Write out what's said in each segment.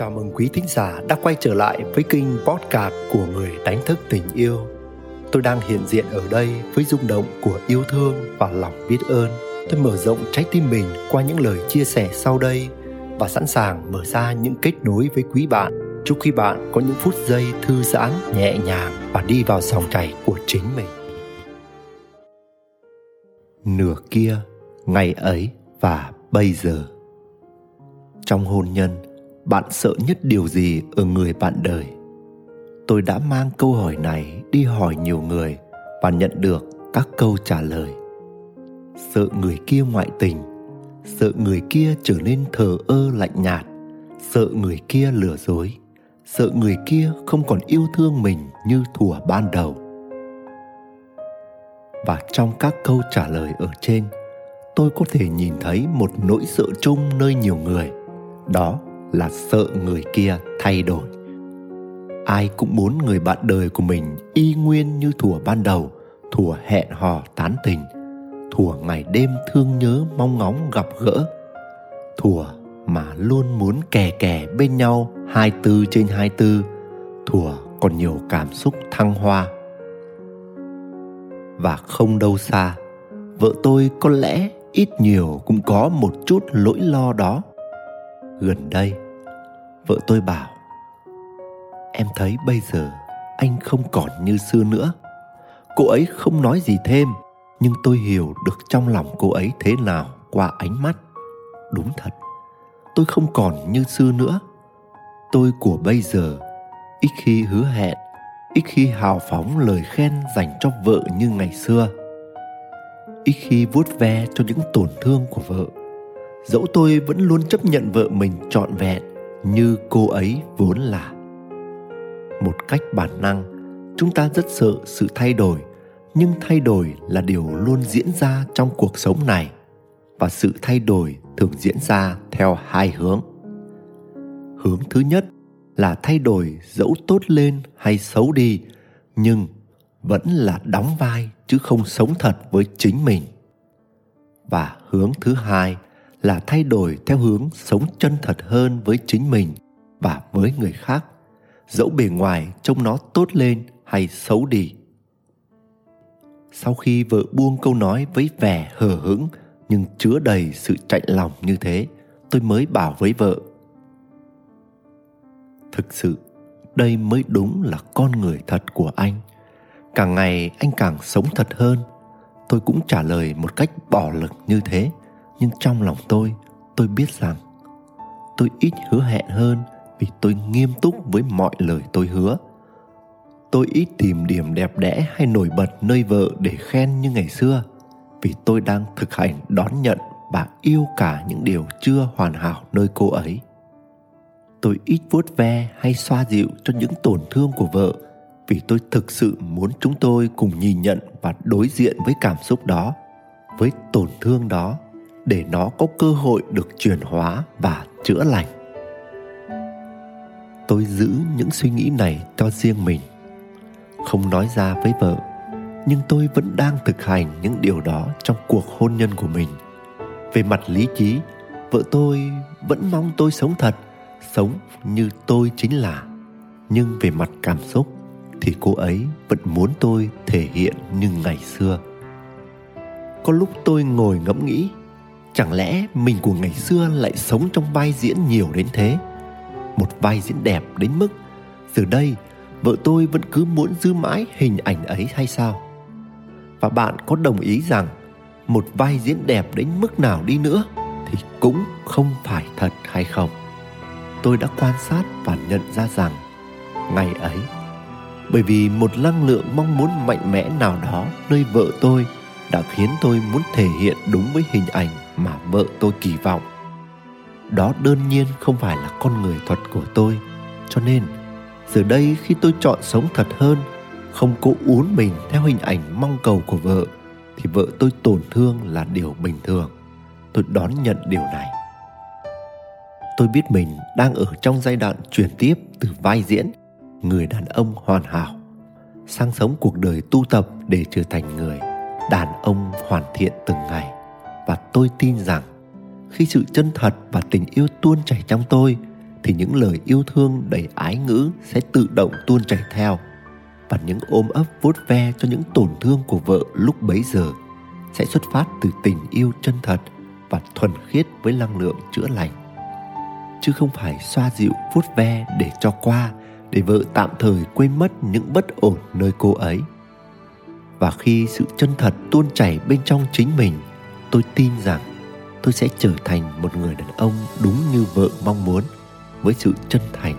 Chào mừng quý thính giả đã quay trở lại với kênh podcast của người đánh thức tình yêu. Tôi đang hiện diện ở đây với rung động của yêu thương và lòng biết ơn. Tôi mở rộng trái tim mình qua những lời chia sẻ sau đây và sẵn sàng mở ra những kết nối với quý bạn. Chúc quý bạn có những phút giây thư giãn, nhẹ nhàng và đi vào dòng chảy của chính mình. Nửa kia, ngày ấy và bây giờ. Trong hôn nhân, bạn sợ nhất điều gì ở người bạn đời? Tôi đã mang câu hỏi này đi hỏi nhiều người và nhận được các câu trả lời. Sợ người kia ngoại tình, sợ người kia trở nên thờ ơ lạnh nhạt, sợ người kia lừa dối, sợ người kia không còn yêu thương mình như thuở ban đầu. Và trong các câu trả lời ở trên, tôi có thể nhìn thấy một nỗi sợ chung nơi nhiều người, đó là sợ người kia thay đổi. Ai cũng muốn người bạn đời của mình y nguyên như thủa ban đầu, thủa hẹn hò tán tình, thủa ngày đêm thương nhớ mong ngóng gặp gỡ, thủa mà luôn muốn kè kè bên nhau 24 trên 24 thủa còn nhiều cảm xúc thăng hoa. Và không đâu xa, vợ tôi có lẽ ít nhiều cũng có một chút lỗi lo đó gần đây, vợ tôi bảo, em thấy bây giờ anh không còn như xưa nữa. Cô ấy không nói gì thêm, nhưng tôi hiểu được trong lòng cô ấy thế nào qua ánh mắt. Đúng thật, tôi không còn như xưa nữa. Tôi của bây giờ, ít khi hứa hẹn, ít khi hào phóng lời khen dành cho vợ như ngày xưa. Ít khi vuốt ve cho những tổn thương của vợ dẫu tôi vẫn luôn chấp nhận vợ mình trọn vẹn như cô ấy vốn là. Một cách bản năng, chúng ta rất sợ sự thay đổi, nhưng thay đổi là điều luôn diễn ra trong cuộc sống này và sự thay đổi thường diễn ra theo hai hướng. Hướng thứ nhất là thay đổi dẫu tốt lên hay xấu đi, nhưng vẫn là đóng vai chứ không sống thật với chính mình. Và hướng thứ hai là thay đổi theo hướng sống chân thật hơn với chính mình và với người khác, dẫu bề ngoài trông nó tốt lên hay xấu đi. Sau khi vợ buông câu nói với vẻ hờ hững nhưng chứa đầy sự chạnh lòng như thế, tôi mới bảo với vợ, thực sự, đây mới đúng là con người thật của anh. Càng ngày anh càng sống thật hơn. Tôi cũng trả lời một cách bỏ lực như thế nhưng trong lòng tôi tôi biết rằng tôi ít hứa hẹn hơn vì tôi nghiêm túc với mọi lời tôi hứa. Tôi ít tìm điểm đẹp đẽ hay nổi bật nơi vợ để khen như ngày xưa vì tôi đang thực hành đón nhận và yêu cả những điều chưa hoàn hảo nơi cô ấy. Tôi ít vuốt ve hay xoa dịu cho những tổn thương của vợ vì tôi thực sự muốn chúng tôi cùng nhìn nhận và đối diện với cảm xúc đó, với tổn thương đó để nó có cơ hội được chuyển hóa và chữa lành. Tôi giữ những suy nghĩ này cho riêng mình. Không nói ra với vợ, nhưng tôi vẫn đang thực hành những điều đó trong cuộc hôn nhân của mình. Về mặt lý trí, vợ tôi vẫn mong tôi sống thật, sống như tôi chính là. Nhưng về mặt cảm xúc thì cô ấy vẫn muốn tôi thể hiện như ngày xưa. Có lúc tôi ngồi ngẫm nghĩ chẳng lẽ mình của ngày xưa lại sống trong vai diễn nhiều đến thế? Một vai diễn đẹp đến mức, giờ đây, vợ tôi vẫn cứ muốn giữ mãi hình ảnh ấy hay sao? Và bạn có đồng ý rằng một vai diễn đẹp đến mức nào đi nữa thì cũng không phải thật hay không? Tôi đã quan sát và nhận ra rằng ngày ấy, bởi vì một năng lượng mong muốn mạnh mẽ nào đó nơi vợ tôi đã khiến tôi muốn thể hiện đúng với hình ảnh mà vợ tôi kỳ vọng. Đó đơn nhiên không phải là con người thật của tôi. Cho nên, giờ đây khi tôi chọn sống thật hơn, không cố uốn mình theo hình ảnh mong cầu của vợ, thì vợ tôi tổn thương là điều bình thường. Tôi đón nhận điều này. Tôi biết mình đang ở trong giai đoạn chuyển tiếp từ vai diễn, người đàn ông hoàn hảo, sang sống cuộc đời tu tập để trở thành người đàn ông hoàn thiện từng ngày và tôi tin rằng khi sự chân thật và tình yêu tuôn chảy trong tôi, thì những lời yêu thương đầy ái ngữ sẽ tự động tuôn chảy theo và những ôm ấp vuốt ve cho những tổn thương của vợ lúc bấy giờ sẽ xuất phát từ tình yêu chân thật và thuần khiết với năng lượng chữa lành. Chứ không phải xoa dịu, vuốt ve để cho qua, để vợ tạm thời quên mất những bất ổn nơi cô ấy. Và khi sự chân thật tuôn chảy bên trong chính mình tôi tin rằng tôi sẽ trở thành một người đàn ông đúng như vợ mong muốn, với sự chân thành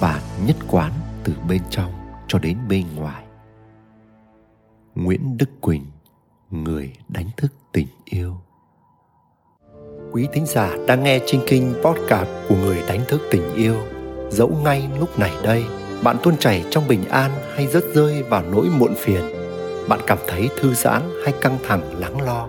và nhất quán từ bên trong cho đến bên ngoài. Nguyễn đức quỳnh, người đánh thức tình yêu. Quý thính giả đang nghe Trinh Kinh podcast của người đánh thức tình yêu, dẫu ngay lúc này đây, bạn tuôn chảy trong bình an hay rớt rơi vào nỗi muộn phiền. Bạn cảm thấy thư giãn hay căng thẳng, lắng lo?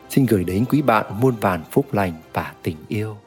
xin gửi đến quý bạn muôn vàn phúc lành và tình yêu.